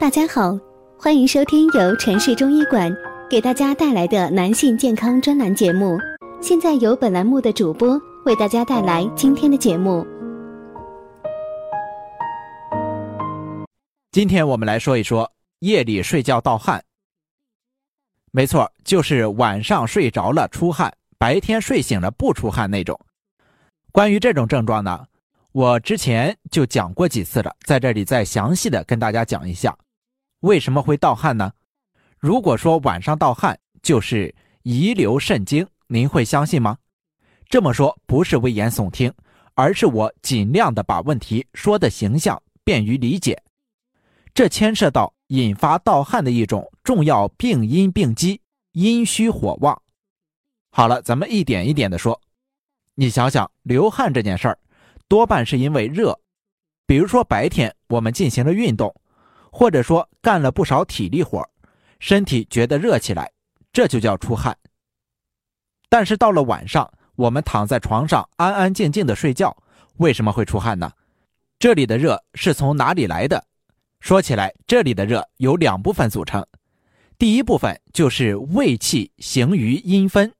大家好，欢迎收听由城市中医馆给大家带来的男性健康专栏节目。现在由本栏目的主播为大家带来今天的节目。今天我们来说一说夜里睡觉盗汗。没错，就是晚上睡着了出汗，白天睡醒了不出汗那种。关于这种症状呢？我之前就讲过几次了，在这里再详细的跟大家讲一下，为什么会盗汗呢？如果说晚上盗汗就是遗留肾精，您会相信吗？这么说不是危言耸听，而是我尽量的把问题说的形象，便于理解。这牵涉到引发盗汗的一种重要病因病机——阴虚火旺。好了，咱们一点一点的说。你想想，流汗这件事儿。多半是因为热，比如说白天我们进行了运动，或者说干了不少体力活，身体觉得热起来，这就叫出汗。但是到了晚上，我们躺在床上安安静静的睡觉，为什么会出汗呢？这里的热是从哪里来的？说起来，这里的热由两部分组成，第一部分就是胃气行于阴分，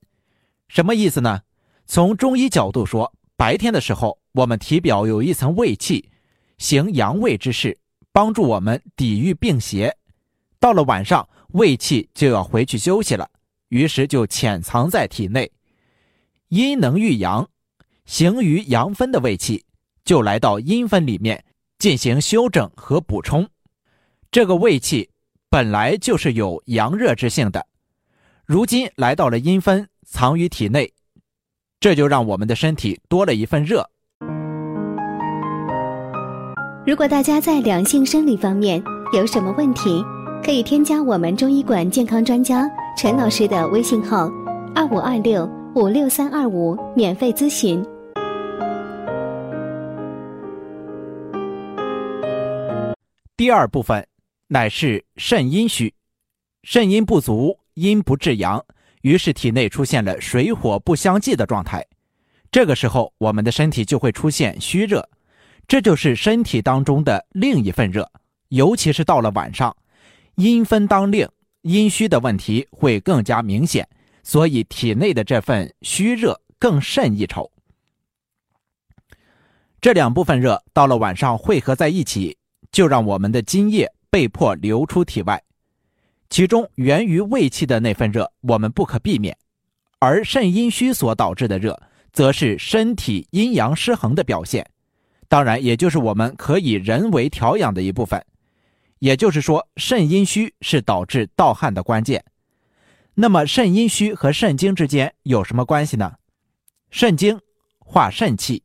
什么意思呢？从中医角度说，白天的时候。我们体表有一层胃气，行阳胃之事，帮助我们抵御病邪。到了晚上，胃气就要回去休息了，于是就潜藏在体内。阴能御阳，行于阳分的胃气就来到阴分里面进行修整和补充。这个胃气本来就是有阳热之性的，如今来到了阴分，藏于体内，这就让我们的身体多了一份热。如果大家在两性生理方面有什么问题，可以添加我们中医馆健康专家陈老师的微信号：二五二六五六三二五，免费咨询。第二部分乃是肾阴虚，肾阴不足，阴不至阳，于是体内出现了水火不相济的状态。这个时候，我们的身体就会出现虚热。这就是身体当中的另一份热，尤其是到了晚上，阴分当令，阴虚的问题会更加明显，所以体内的这份虚热更甚一筹。这两部分热到了晚上汇合在一起，就让我们的津液被迫流出体外，其中源于胃气的那份热，我们不可避免，而肾阴虚所导致的热，则是身体阴阳失衡的表现。当然，也就是我们可以人为调养的一部分。也就是说，肾阴虚是导致盗汗的关键。那么，肾阴虚和肾精之间有什么关系呢？肾精化肾气，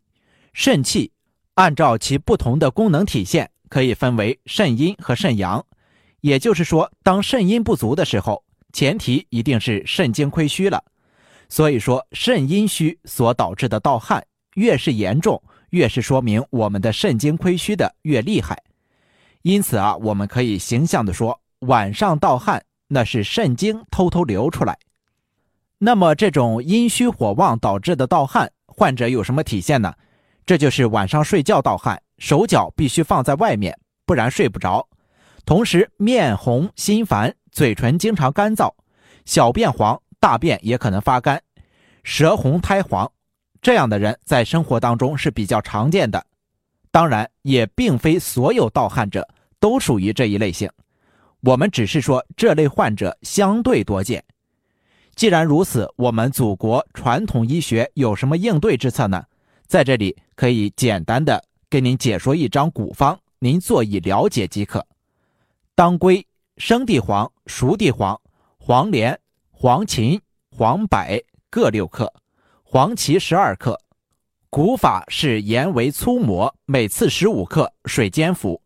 肾气按照其不同的功能体现，可以分为肾阴和肾阳。也就是说，当肾阴不足的时候，前提一定是肾精亏虚了。所以说，肾阴虚所导致的盗汗越是严重。越是说明我们的肾精亏虚的越厉害，因此啊，我们可以形象的说，晚上盗汗那是肾精偷偷流出来。那么这种阴虚火旺导致的盗汗，患者有什么体现呢？这就是晚上睡觉盗汗，手脚必须放在外面，不然睡不着。同时面红心烦，嘴唇经常干燥，小便黄，大便也可能发干，舌红苔黄。这样的人在生活当中是比较常见的，当然也并非所有盗汗者都属于这一类型，我们只是说这类患者相对多见。既然如此，我们祖国传统医学有什么应对之策呢？在这里可以简单的给您解说一张古方，您做以了解即可。当归、生地黄、熟地黄、黄连、黄芩、黄柏各六克。黄芪十二克，古法是研为粗磨，每次十五克，水煎服。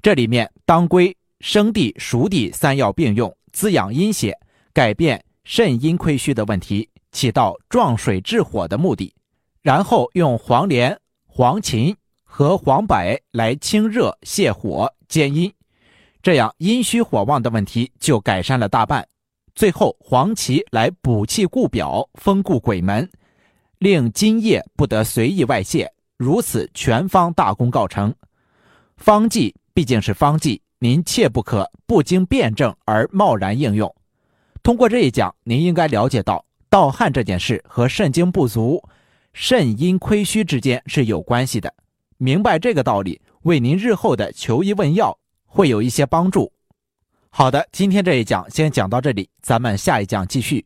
这里面当归、生地、熟地三药并用，滋养阴血，改变肾阴亏虚的问题，起到壮水治火的目的。然后用黄连、黄芩和黄柏来清热泻火兼阴，这样阴虚火旺的问题就改善了大半。最后黄芪来补气固表，封固鬼门。令津液不得随意外泄，如此全方大功告成。方剂毕竟是方剂，您切不可不经辩证而贸然应用。通过这一讲，您应该了解到盗汗这件事和肾精不足、肾阴亏虚之间是有关系的。明白这个道理，为您日后的求医问药会有一些帮助。好的，今天这一讲先讲到这里，咱们下一讲继续。